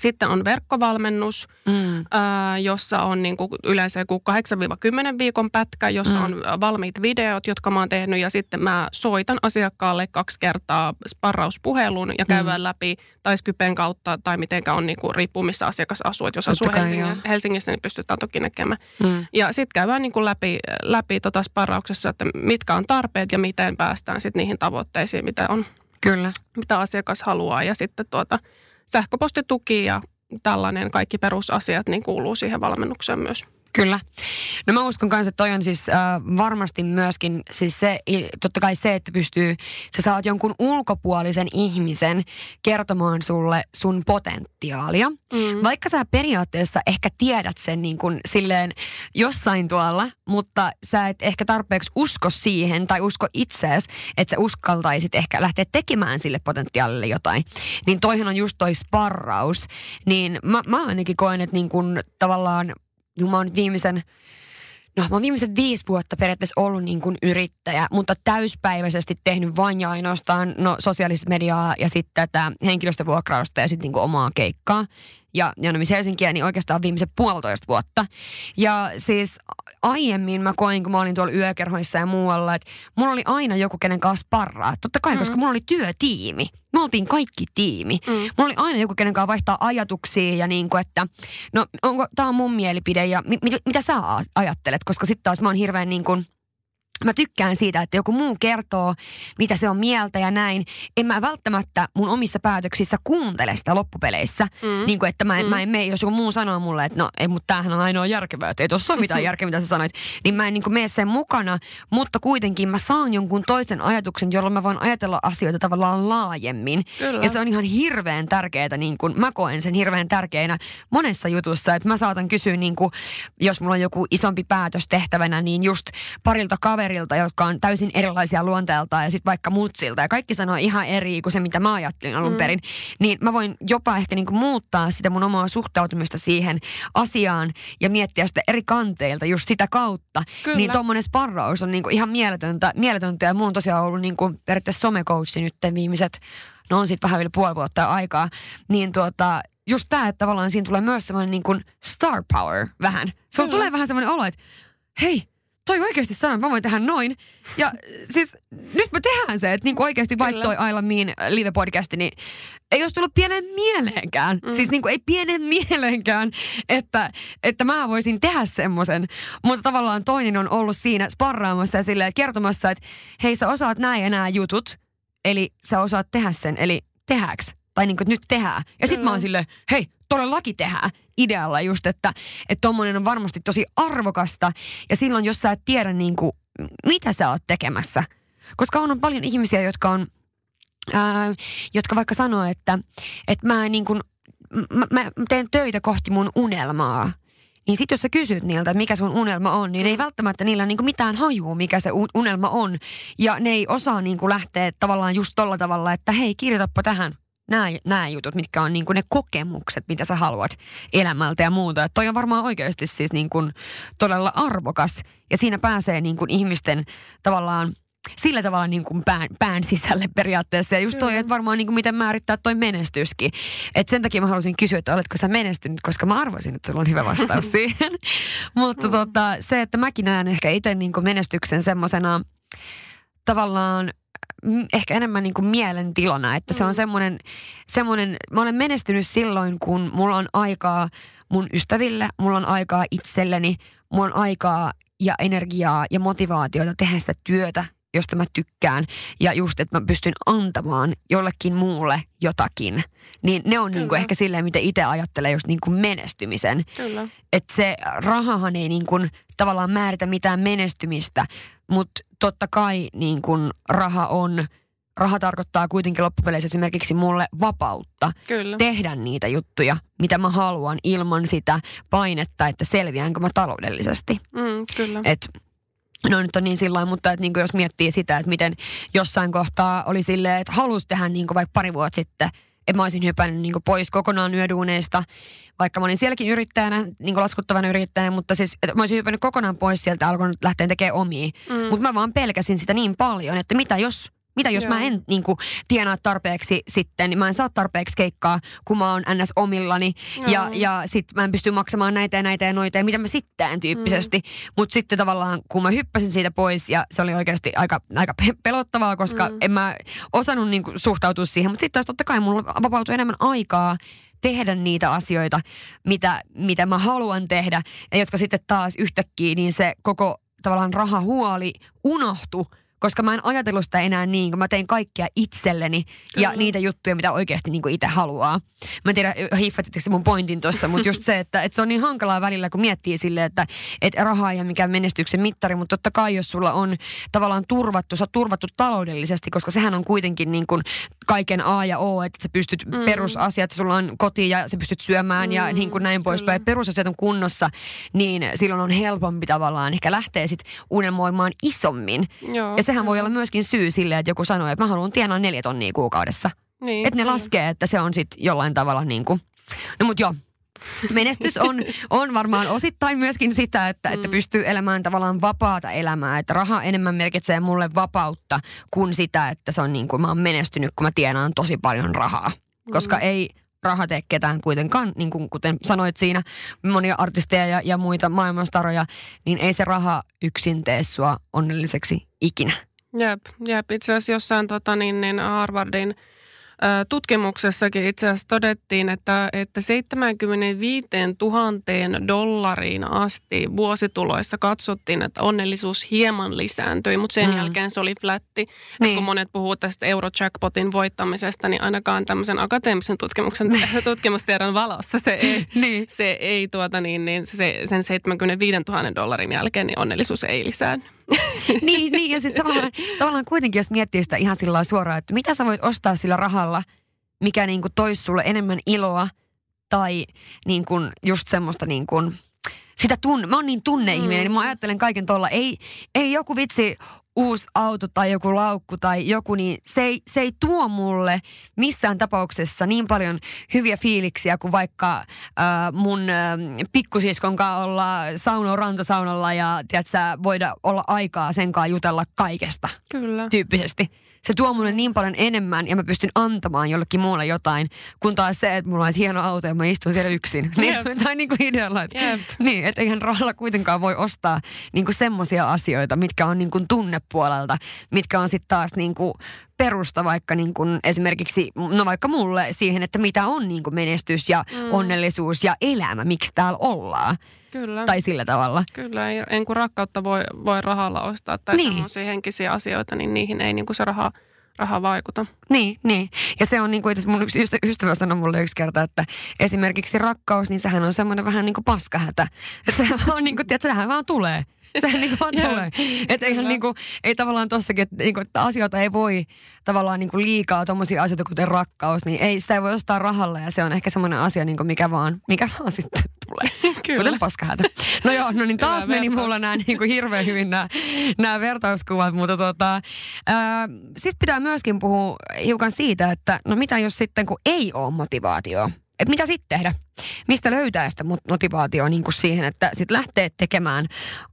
sitten on verkkovalmennus, mm. äh, jossa on niin kuin yleensä joku 8-10 viikon pätkä, jossa mm. on valmiit videot, jotka mä oon tehnyt. Ja sitten mä soitan asiakkaalle kaksi kertaa sparrauspuhelun ja käydään mm. läpi tai Skypen kautta tai mitenkä on niin kuin, riippuu missä asiakas asuu. Et jos asuu Helsingissä, Helsingissä, niin pystytään toki näkemään. Mm. Ja sitten käydään niin kuin läpi, läpi tota sparrauksessa, että mitkä on tarpeet ja miten päästään sitten niihin tavoitteisiin, mitä on. Kyllä. Mitä asiakas haluaa ja sitten tuota, sähköpostituki ja tällainen kaikki perusasiat niin kuuluu siihen valmennukseen myös. Kyllä. No mä uskon kanssa, että toi on siis äh, varmasti myöskin siis se, totta kai se, että pystyy, sä saat jonkun ulkopuolisen ihmisen kertomaan sulle sun potentiaalia. Mm. Vaikka sä periaatteessa ehkä tiedät sen niin kuin silleen jossain tuolla, mutta sä et ehkä tarpeeksi usko siihen tai usko itseesi, että sä uskaltaisit ehkä lähteä tekemään sille potentiaalille jotain. Niin toihan on just toi sparraus. Niin mä, mä ainakin koen, että niin kuin tavallaan niin mä oon nyt viimeisen, no mä oon viimeiset viisi vuotta periaatteessa ollut niin kuin yrittäjä, mutta täyspäiväisesti tehnyt vain ja ainoastaan no, sosiaalista mediaa ja sitten tätä henkilöstövuokrausta ja sitten niin omaa keikkaa ja, ja no missä Helsinkiä, niin oikeastaan viimeiset puolitoista vuotta. Ja siis aiemmin mä koin, kun mä olin tuolla yökerhoissa ja muualla, että mulla oli aina joku, kenen kanssa parraa. Totta kai, mm. koska mulla oli työtiimi. Me oltiin kaikki tiimi. Mm. Mulla oli aina joku, kenen kanssa vaihtaa ajatuksia ja niin kuin, että no onko, tää on mun mielipide ja mi, mit, mitä sä ajattelet? Koska sitten taas mä oon hirveän niin kuin, mä tykkään siitä, että joku muu kertoo, mitä se on mieltä ja näin. En mä välttämättä mun omissa päätöksissä kuuntele sitä loppupeleissä. Mm. Niin kuin, että mä en, mm. mä en mene, jos joku muu sanoo mulle, että no ei, mutta tämähän on ainoa järkevää, että ei tuossa ole mitään järkeä, mitä sä sanoit. Niin mä en niin kuin mene sen mukana, mutta kuitenkin mä saan jonkun toisen ajatuksen, jolla mä voin ajatella asioita tavallaan laajemmin. Kyllä. Ja se on ihan hirveän tärkeää, niin kuin, mä koen sen hirveän tärkeänä monessa jutussa, että mä saatan kysyä, niin kuin, jos mulla on joku isompi päätös tehtävänä, niin just parilta kaverilta kaverilta, jotka on täysin erilaisia luonteeltaan ja sitten vaikka mutsilta ja kaikki sanoo ihan eri kuin se, mitä mä ajattelin alun mm. perin, niin mä voin jopa ehkä niinku muuttaa sitä mun omaa suhtautumista siihen asiaan ja miettiä sitä eri kanteilta just sitä kautta. Kyllä. Niin tuommoinen sparraus on niinku ihan mieletöntä, mieletöntä ja mulla on tosiaan ollut niinku periaatteessa somecoachi nyt viimeiset, no on sitten vähän yli puoli vuotta aikaa, niin tuota, just tämä, että tavallaan siinä tulee myös semmoinen niin kuin star power vähän. Se tulee vähän semmoinen olo, että hei, toi oikeasti sanoo, että mä voin tehdä noin. Ja siis nyt me tehdään se, että niinku oikeasti vaikka toi Aila Miin live-podcasti, niin ei olisi tullut pienen mieleenkään. Mm. Siis niinku ei pienen mieleenkään, että, että mä voisin tehdä semmoisen. Mutta tavallaan toinen on ollut siinä sparraamassa ja silleen kertomassa, että hei sä osaat näin ja nämä jutut, eli sä osaat tehdä sen, eli tehäks? Tai niinku, että nyt tehdään. Ja sitten mä oon silleen, hei, todellakin tehdään idealla just, että tuommoinen on varmasti tosi arvokasta. Ja silloin, jos sä et tiedä niin kuin, mitä sä oot tekemässä. Koska on, on paljon ihmisiä, jotka on, ää, jotka vaikka sanoo, että, että mä, niin kuin, mä, mä teen töitä kohti mun unelmaa. Niin sitten jos sä kysyt niiltä, että mikä sun unelma on, niin ei välttämättä niillä niinku mitään hajua, mikä se unelma on. Ja ne ei osaa niinku lähteä tavallaan just tolla tavalla, että hei, kirjoitapa tähän nämä, nämä jutut, mitkä on niin kuin ne kokemukset, mitä sä haluat elämältä ja muuta. Että toi on varmaan oikeasti siis niin kuin todella arvokas ja siinä pääsee niin kuin ihmisten tavallaan sillä tavalla niin kuin pään, pään sisälle periaatteessa. Ja just toi, että varmaan niin kuin miten määrittää toi menestyskin. Et sen takia mä halusin kysyä, että oletko sä menestynyt, koska mä arvoisin, että sulla on hyvä vastaus siihen. Mutta mm. tota, se, että mäkin näen ehkä itse niin kuin menestyksen semmoisena tavallaan ehkä enemmän niin kuin mielentilana, että se on mm. semmoinen, semmoinen, mä olen menestynyt silloin, kun mulla on aikaa mun ystäville, mulla on aikaa itselleni, mulla on aikaa ja energiaa ja motivaatiota tehdä sitä työtä, josta mä tykkään. Ja just, että mä pystyn antamaan jollekin muulle jotakin. Niin ne on niin kuin ehkä silleen, mitä itse ajattelee just niin kuin menestymisen. Että se rahahan ei niin kuin tavallaan määritä mitään menestymistä, mutta totta kai niin kun raha on, raha tarkoittaa kuitenkin loppupeleissä esimerkiksi mulle vapautta Kyllä. tehdä niitä juttuja, mitä mä haluan ilman sitä painetta, että selviäänkö mä taloudellisesti. Mm, kyllä. Et, No nyt on niin sillä mutta että niin jos miettii sitä, että miten jossain kohtaa oli silleen, että halusi tehdä niin vaikka pari vuotta sitten – että mä olisin hypännyt niin pois kokonaan yöduuneista, vaikka mä olin sielläkin yrittäjänä, niinlaskuttavana yrittäjänä, mutta siis että mä olisin hypännyt kokonaan pois sieltä alkanut lähteä tekemään omia. Mm. Mutta mä vaan pelkäsin sitä niin paljon, että mitä jos mitä jos Joo. mä en niin kuin, tienaa tarpeeksi sitten, niin mä en saa tarpeeksi keikkaa, kun mä oon ns. omillani. Joo. Ja, ja sit mä en pysty maksamaan näitä ja näitä ja noita ja mitä mä sitten tyyppisesti. Mm. Mutta sitten tavallaan, kun mä hyppäsin siitä pois ja se oli oikeasti aika, aika pelottavaa, koska mm. en mä osannut niin kuin, suhtautua siihen. Mutta sitten taas totta kai mulla vapautui enemmän aikaa tehdä niitä asioita, mitä, mitä mä haluan tehdä. Ja jotka sitten taas yhtäkkiä, niin se koko tavallaan rahahuoli unohtu koska mä en ajatellut sitä enää niin, kun mä tein kaikkea itselleni Kyllä. ja niitä juttuja, mitä oikeasti niin itse haluaa. Mä en tiedä, hiffatitko mun pointin tuossa, mutta just se, että, että se on niin hankalaa välillä, kun miettii silleen, että, että raha ei mikään menestyksen mittari, mutta totta kai jos sulla on tavallaan turvattu, sä oot turvattu taloudellisesti, koska sehän on kuitenkin niin kuin kaiken A ja O, että sä pystyt mm. perusasiat, sulla on koti ja sä pystyt syömään mm. ja niin kuin näin poispäin. Perusasiat on kunnossa, niin silloin on helpompi tavallaan ehkä lähteä sit unelmoimaan isommin. Joo, ja sehän voi olla myöskin syy sille, että joku sanoo, että mä haluan tienaa neljä tonnia kuukaudessa. Niin, että ne niin. laskee, että se on sitten jollain tavalla niin kuin, no mut joo, menestys on, on varmaan osittain myöskin sitä, että, että mm. pystyy elämään tavallaan vapaata elämää. Että raha enemmän merkitsee mulle vapautta kuin sitä, että se on niin kuin mä oon menestynyt, kun mä tienaan tosi paljon rahaa. Koska mm. ei raha tee ketään kuitenkaan, niin kuin kuten sanoit siinä, monia artisteja ja, ja muita maailmanstaroja, niin ei se raha yksin tee sua onnelliseksi ikinä. Jep, jep. Itse asiassa jossain tota, niin, niin Harvardin – tutkimuksessakin itse asiassa todettiin, että, että 75 000 dollariin asti vuosituloissa katsottiin, että onnellisuus hieman lisääntyi, mutta sen mm. jälkeen se oli flätti. Niin. Kun monet puhuu tästä Eurojackpotin voittamisesta, niin ainakaan tämmöisen akateemisen tutkimuksen, tutkimustiedon valossa se ei, niin. se ei tuota niin, niin se, sen 75 000 dollarin jälkeen niin onnellisuus ei lisäänny. niin, niin, ja siis tavallaan, tavallaan kuitenkin, jos miettii sitä ihan sillä suoraan, että mitä sä voit ostaa sillä rahalla, mikä niin kuin toisi sulle enemmän iloa tai niin kuin just semmoista niin kuin, sitä tunne, mä oon niin tunneihminen, mm. niin mä ajattelen kaiken tuolla. Ei, ei joku vitsi uusi auto tai joku laukku tai joku, niin se ei, se ei tuo mulle missään tapauksessa niin paljon hyviä fiiliksiä kuin vaikka äh, mun äh, pikkusiskon kanssa olla sauno rantasaunalla ja tiedätkö, voida olla aikaa sen kanssa jutella kaikesta. Kyllä. Tyyppisesti se tuo mulle niin paljon enemmän ja mä pystyn antamaan jollekin muulle jotain, kun taas se, että mulla olisi hieno auto ja mä istun siellä yksin. Niin, tai niin kuin idealla, että, yep. niin, että eihän rahalla kuitenkaan voi ostaa niin kuin semmoisia asioita, mitkä on niin kuin tunnepuolelta, mitkä on sitten taas niin kuin perusta vaikka niin kuin esimerkiksi, no vaikka mulle siihen, että mitä on niin kuin menestys ja mm. onnellisuus ja elämä, miksi täällä ollaan. Kyllä. Tai sillä tavalla. Kyllä, en kun rakkautta voi, voi rahalla ostaa tai niin. semmoisia henkisiä asioita, niin niihin ei niin kuin se raha, raha vaikuta. Niin, niin. Ja se on niin kuin, mun yksi ystävä sanoi mulle yksi kerta, että esimerkiksi rakkaus, niin sehän on semmoinen vähän niin kuin paskahätä. Että se on niin kuin, tiedätkö, sehän vaan tulee. Se niin kuin tulee. Että eihän niin kuin, ei tavallaan tossakin, että, niin kuin, että asioita ei voi tavallaan niin kuin liikaa tuommoisia asioita kuten rakkaus, niin ei, sitä ei voi ostaa rahalla ja se on ehkä semmoinen asia, niin kuin mikä vaan, mikä vaan sitten tulee. Kyllä. Kuten paskahätä. No joo, no niin taas Hyvä meni vertaus. mulla nämä niin kuin hirveän hyvin nämä, nämä vertauskuvat, mutta tota, sitten pitää myöskin puhua hiukan siitä, että no mitä jos sitten kun ei ole motivaatio että mitä sitten tehdä? Mistä löytää sitä motivaatioa niin kuin siihen, että sitten lähtee tekemään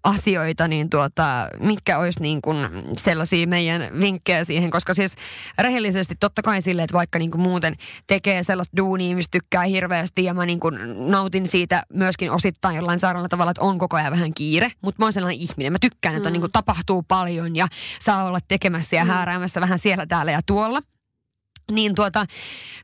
asioita, niin tuota, mitkä olisi niin kuin sellaisia meidän vinkkejä siihen, koska siis rehellisesti totta kai sille, että vaikka niin kuin muuten tekee sellaista duunia, mistä tykkää hirveästi ja mä niin kuin nautin siitä myöskin osittain jollain sairaalla tavalla, että on koko ajan vähän kiire, mutta mä oon sellainen ihminen, mä tykkään, että on, mm. niin kuin tapahtuu paljon ja saa olla tekemässä ja mm. hääräämässä vähän siellä, täällä ja tuolla. Niin tuota,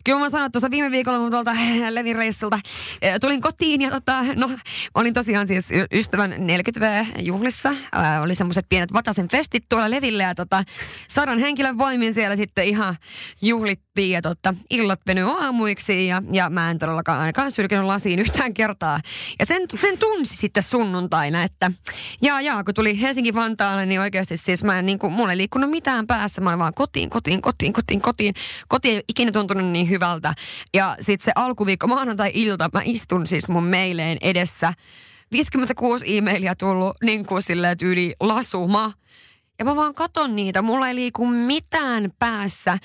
kyllä mä sanoin tuossa viime viikolla mun tuolta Levin reissulta eh, tulin kotiin ja tota, no, olin tosiaan siis ystävän 40V-juhlissa. Ää, oli semmoiset pienet Vatasen festit tuolla Levillä ja tota, sadan henkilön voimin siellä sitten ihan juhlittiin ja tota, illat venyi aamuiksi ja, ja mä en todellakaan ainakaan sylkenyt lasiin yhtään kertaa. Ja sen, sen tunsi sitten sunnuntaina, että jaa jaa, kun tuli Helsinki-Vantaalle, niin oikeasti siis mä en niin kuin, mulla ei liikkunut mitään päässä, mä olin vaan kotiin, kotiin, kotiin, kotiin, kotiin koti ei ikinä tuntunut niin hyvältä. Ja sitten se alkuviikko, maanantai-ilta, mä istun siis mun meileen edessä. 56 e-mailia tullut niin kuin silleen tyyli lasuma. Ja mä vaan katon niitä, mulla ei liiku mitään päässä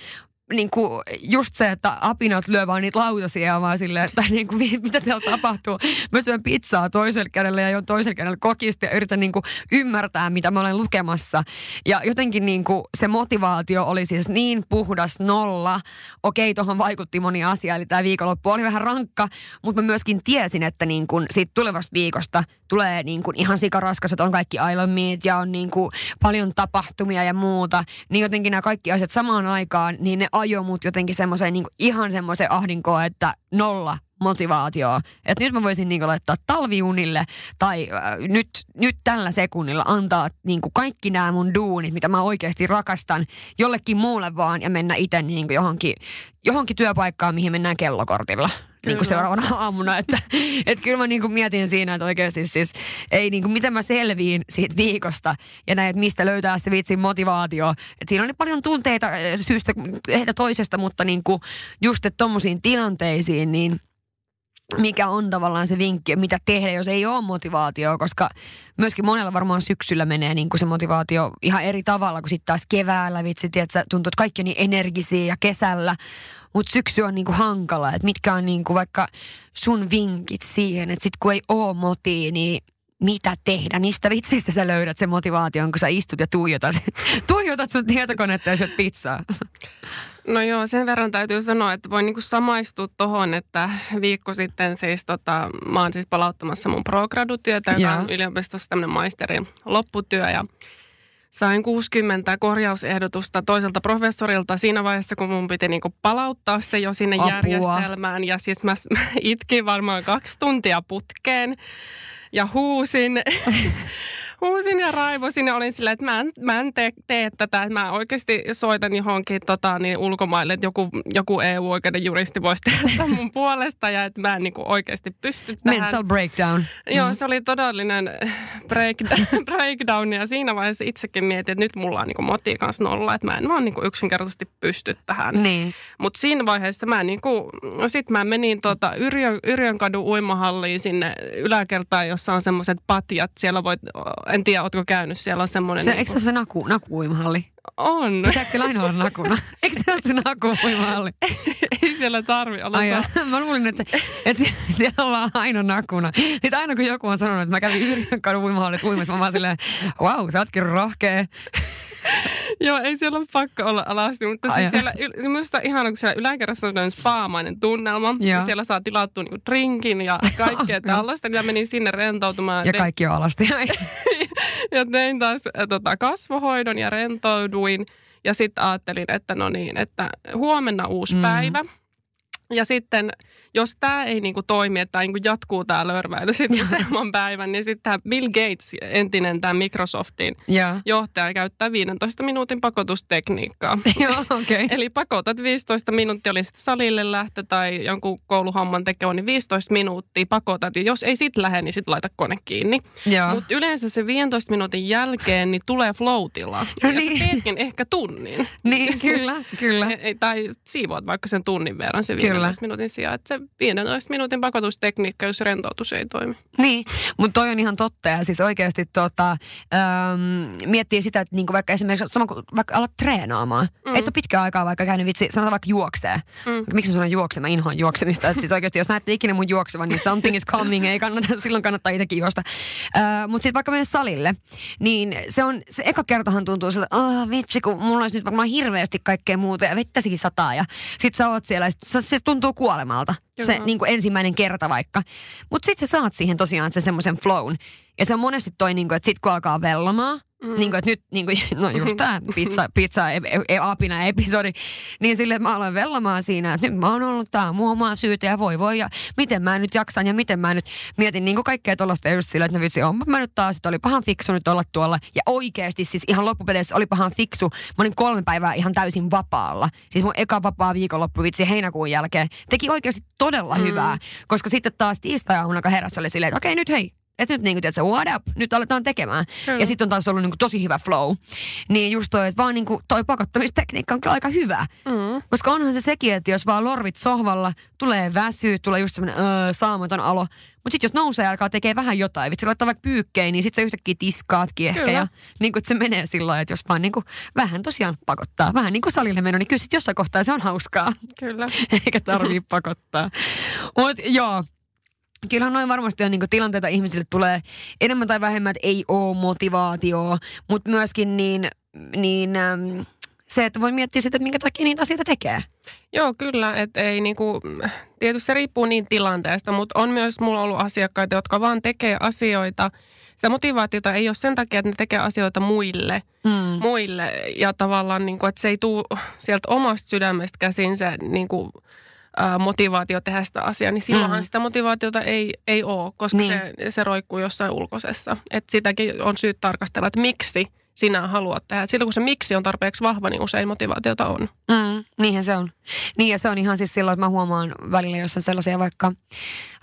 niin kuin just se, että apinat lyö vaan niitä lautasia vaan silleen, että niin kuin, mitä siellä tapahtuu. Mä syön pizzaa toisella kädellä ja jo toisella kädellä kokista ja yritän niin kuin ymmärtää, mitä mä olen lukemassa. Ja jotenkin niin kuin se motivaatio oli siis niin puhdas nolla. Okei, tuohon vaikutti moni asia, eli tämä viikonloppu oli vähän rankka, mutta mä myöskin tiesin, että niin kuin siitä tulevasta viikosta tulee niin kuin ihan sikaraskas, että on kaikki Island Meet ja on niin kuin paljon tapahtumia ja muuta. Niin jotenkin nämä kaikki asiat samaan aikaan, niin ne ajo mut jotenkin semmoiseen niin ihan semmoiseen ahdinkoon, että nolla motivaatioa. Että nyt mä voisin niin laittaa talviunille tai äh, nyt, nyt tällä sekunnilla antaa niin kaikki nämä mun duunit, mitä mä oikeasti rakastan, jollekin muulle vaan ja mennä itse niin johonkin, johonkin työpaikkaan, mihin mennään kellokortilla niin kuin seuraavana aamuna. Että, että kyllä mä niin kuin mietin siinä, että oikeasti siis ei niin kuin, miten mä selviin siitä viikosta ja näin, että mistä löytää se vitsin motivaatio. Että siinä oli paljon tunteita eh, syystä ehkä toisesta, mutta niin kuin just että tommosiin tilanteisiin, niin mikä on tavallaan se vinkki, mitä tehdä, jos ei ole motivaatio, koska myöskin monella varmaan syksyllä menee niin kuin se motivaatio ihan eri tavalla kuin sitten taas keväällä. Vitsi, tiedätkö, tuntuu, että kaikki on niin energisiä ja kesällä mutta syksy on niinku hankala, että mitkä on niinku vaikka sun vinkit siihen, että sit kun ei oo motia, niin mitä tehdä, mistä vitsistä sä löydät sen motivaation, kun sä istut ja tuijotat, tuijotat sun tietokonetta ja syöt pizzaa? No joo, sen verran täytyy sanoa, että voin niinku samaistua tuohon, että viikko sitten siis tota, mä oon siis palauttamassa mun progradutyötä, joka on yliopistossa tämmöinen maisterin lopputyö ja sain 60 korjausehdotusta toiselta professorilta siinä vaiheessa, kun mun piti niinku palauttaa se jo sinne Apua. järjestelmään. Ja siis mä, mä itkin varmaan kaksi tuntia putkeen ja huusin huusin ja raivosin ja olin silleen, että mä en, mä en tee, tee tätä. Että mä oikeasti soitan johonkin tota, niin ulkomaille, että joku, joku EU-oikeuden juristi voisi tehdä mun puolesta ja että mä en niin kuin oikeasti pysty tähän. Mental breakdown. Joo, mm. se oli todellinen breakdown, breakdown ja siinä vaiheessa itsekin mietin, että nyt mulla on niin moti kanssa nolla, että mä en vaan niin kuin yksinkertaisesti pysty tähän. Niin. Mutta siinä vaiheessa mä niin kuin, no sit mä menin tota Yrjön, Yrjönkadun uimahalliin sinne yläkertaan, jossa on semmoiset patjat. Siellä voit en tiedä, ootko käynyt, siellä on semmoinen... Se, niin eikö se se naku, nakuuimahalli? On. Pitääkö siellä aina olla nakuna? Eikö se ole se nakuuimahalli? Ei siellä tarvi olla. Ai mä luulin, että, että siellä ollaan aina nakuna. Sitten aina kun joku on sanonut, että mä kävin Yrjönkadun uimahallissa uimassa, mä vaan silleen, wow, sä ootkin rohkea. Joo, ei siellä ole pakko olla alasti, mutta siis Ai siellä, se minusta ihana, kun siellä yläkerrassa on spaamainen tunnelma. Ja siellä saa tilattua niinku drinkin ja kaikkea tällaista. Ja menin sinne rentoutumaan. Ja kaikki on alasti. ja tein taas äh, tota, kasvohoidon ja rentouduin. Ja sitten ajattelin, että no niin, että huomenna uusi mm. päivä. Ja sitten jos tämä ei niinku toimi, että tämä niinku jatkuu tämä lörväily sitten useamman päivän, niin sitten tämä Bill Gates, entinen tämä Microsoftin ja. johtaja, käyttää 15 minuutin pakotustekniikkaa. Joo, okay. Eli pakotat 15 minuuttia, oli sitten salille lähtö tai jonkun kouluhomman tekevä, niin 15 minuuttia pakotat. Ja jos ei sitten lähde, niin sitten laita kone kiinni. Mutta yleensä se 15 minuutin jälkeen niin tulee floatilla. No ja niin. sä teetkin ehkä tunnin. Niin, kyllä, kyllä. tai siivoat vaikka sen tunnin verran se 15 kyllä. minuutin sijaan. Että se 15 minuutin pakotustekniikka, jos rentoutus ei toimi. Niin, mutta toi on ihan totta ja siis oikeasti tota, ähm, miettii sitä, että niinku vaikka esimerkiksi sama kuin vaikka alat treenaamaan. Mm. Et ole pitkään aikaa vaikka käynyt vitsi, sanotaan vaikka juoksee. Mm. Miksi mä sanon juokse? Mä inhoan juoksemista. Et siis oikeasti jos näette ikinä mun juoksevan, niin something is coming. Ei kannata, silloin kannattaa itsekin juosta. Äh, mutta sitten vaikka mennä salille, niin se on, se eka kertahan tuntuu siltä, oh, vitsi, kun mulla olisi nyt varmaan hirveästi kaikkea muuta ja vettäsikin sataa. Ja sit sä oot siellä ja sit, se tuntuu kuolemalta. Se niin kuin ensimmäinen kerta vaikka. Mutta sitten sä saat siihen tosiaan sen semmoisen flown. Ja se on monesti toi, niin kuin, että sitten kun alkaa vellomaan, Mm. Niin kuin, että nyt, niin kuin, no just tämä pizza, pizza e, e, apina episodi, niin sille että mä aloin vellamaan siinä, että nyt mä oon ollut tää mun omaa syytä ja voi voi ja miten mä nyt jaksan ja miten mä nyt mietin niin kuin kaikkea tuollaista just sillä, että no vitsi, on mä nyt taas, että oli pahan fiksu nyt olla tuolla ja oikeasti siis ihan loppupeleissä oli pahan fiksu. Mä olin kolme päivää ihan täysin vapaalla. Siis mun eka vapaa viikonloppu vitsi heinäkuun jälkeen teki oikeasti todella mm. hyvää, koska sitten taas tiistai-aamuna kun heräsi oli silleen, että okei okay, nyt hei, että nyt niinku, tiedätkö, what up, nyt aletaan tekemään. Kyllä. Ja sitten on taas ollut niinku tosi hyvä flow. Niin just toi, että vaan niinku toi pakottamistekniikka on kyllä aika hyvä. Mm. Koska onhan se sekin, että jos vaan lorvit sohvalla, tulee väsy, tulee just semmoinen öö, saamaton alo. Mutta sitten jos nousee ja alkaa tekee vähän jotain, vitsi laittaa vaikka pyykkeen, niin sitten sä yhtäkkiä tiskaatkin ehkä. Kyllä. Ja niin kuin, että se menee sillä että jos vaan niin kuin, vähän tosiaan pakottaa, vähän niin kuin salille meno, niin kyllä sitten jossain kohtaa se on hauskaa. Kyllä. Eikä tarvii pakottaa. Mutta joo, Kyllähän noin varmasti on niin tilanteita ihmisille tulee enemmän tai vähemmän, että ei ole motivaatioa, mutta myöskin niin, niin äm, se, että voi miettiä sitä, että minkä takia niitä asioita tekee. Joo, kyllä. Että ei niinku, tietysti se riippuu niin tilanteesta, mutta on myös mulla ollut asiakkaita, jotka vaan tekee asioita. Se motivaatiota ei ole sen takia, että ne tekee asioita muille. Mm. muille ja tavallaan, niin kuin, että se ei tule sieltä omasta sydämestä käsin se niin kuin, ää, motivaatio tehdä sitä asiaa, niin silloinhan Mm. sitä motivaatiota ei, ei ole, koska Niin. se, se roikkuu jossain ulkoisessa. Et sitäkin on syyt tarkastella, että miksi sinä haluat tehdä. Silloin kun se miksi on tarpeeksi vahva, niin usein motivaatiota on. Mm, niinhän se on. Niin ja se on ihan siis silloin, että mä huomaan välillä, jos on sellaisia vaikka,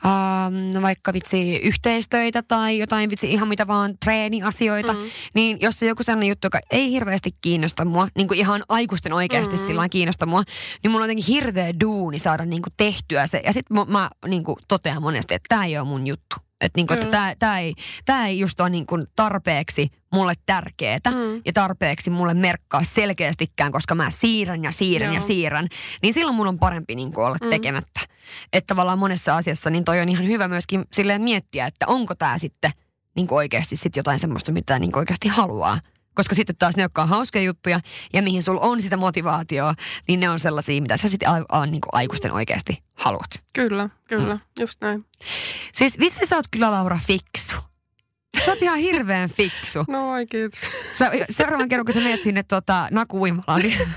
ähm, vaikka vitsi yhteistöitä tai jotain vitsi ihan mitä vaan treeniasioita, mm. niin jos on joku sellainen juttu, joka ei hirveästi kiinnosta mua, niin kuin ihan aikuisten oikeasti mm. sillä kiinnosta mua, niin mulla on jotenkin hirveä duuni saada niin kuin tehtyä se. Ja sitten mä, mä niin kuin totean monesti, että tämä ei ole mun juttu. Että niinku, että Kyllä. tämä, tämä, ei, tämä ei just ole niinku tarpeeksi mulle tärkeetä Mm. ja tarpeeksi mulle merkkaa selkeästikään, koska mä siirrän ja siirrän ja Joo. siirrän, niin silloin mun on parempi niinku olla Mm. tekemättä. Että tavallaan monessa asiassa niin toi on ihan hyvä myöskin silleen miettiä, että onko tämä sitten niinku oikeasti sit jotain semmoista, mitä niinku oikeasti haluaa. Koska sitten taas ne, jotka on hauskoja juttuja ja mihin sulla on sitä motivaatioa, niin ne on sellaisia, mitä sä sitten a- a- niinku aikuisten oikeasti haluat. Kyllä, kyllä, mm. just näin. Siis vitsi sä oot kyllä Laura fiksu. Sä oot ihan hirveän fiksu. No ai kiitos. Sä, seuraavan kerran, kun sä menet sinne tota, nakuuimalaan, niin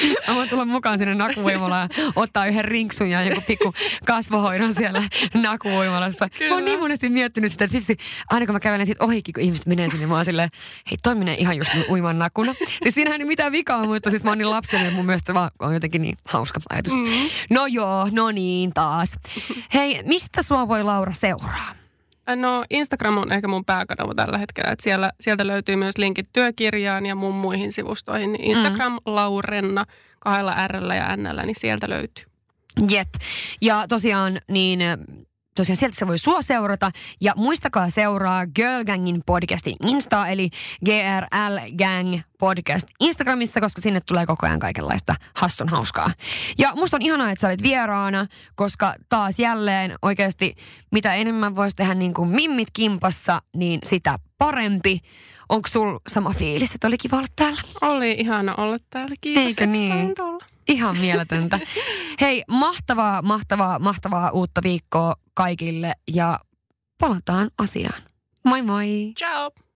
mä voin tulla mukaan sinne nakuuimalaan ja ottaa yhden rinksun ja joku pikku kasvohoidon siellä nakuuimalassa. Mä oon niin monesti miettinyt sitä, että vitsi, aina kun mä kävelen siitä ohikin, kun ihmiset menee sinne, mä oon silleen, hei toi menee ihan just uiman nakuna. Siis siinähän ei mitään vikaa, mutta sit mä oon niin lapsellinen, että mun mielestä vaan on jotenkin niin hauska ajatus. Mm. No joo, no niin taas. Hei, mistä sua voi Laura seuraa? No Instagram on ehkä mun pääkanava tällä hetkellä. Että siellä, sieltä löytyy myös linkit työkirjaan ja mun muihin sivustoihin. Niin Instagram Laurenna kahdella R ja N, niin sieltä löytyy. Jep. Ja tosiaan niin tosiaan sieltä se voi sua seurata. Ja muistakaa seuraa Girl Gangin podcastin Insta, eli GRL Gang podcast Instagramissa, koska sinne tulee koko ajan kaikenlaista hassun hauskaa. Ja musta on ihanaa, että sä olit vieraana, koska taas jälleen oikeasti mitä enemmän voisi tehdä niin kuin mimmit kimpassa, niin sitä parempi. Onko sul sama fiilis, että oli kiva olla täällä? Oli ihana olla täällä. Kiitos, Eikö että niin? sain tulla. Ihan mieletöntä. Hei, mahtavaa, mahtavaa, mahtavaa uutta viikkoa kaikille ja palataan asiaan. Moi moi! Ciao!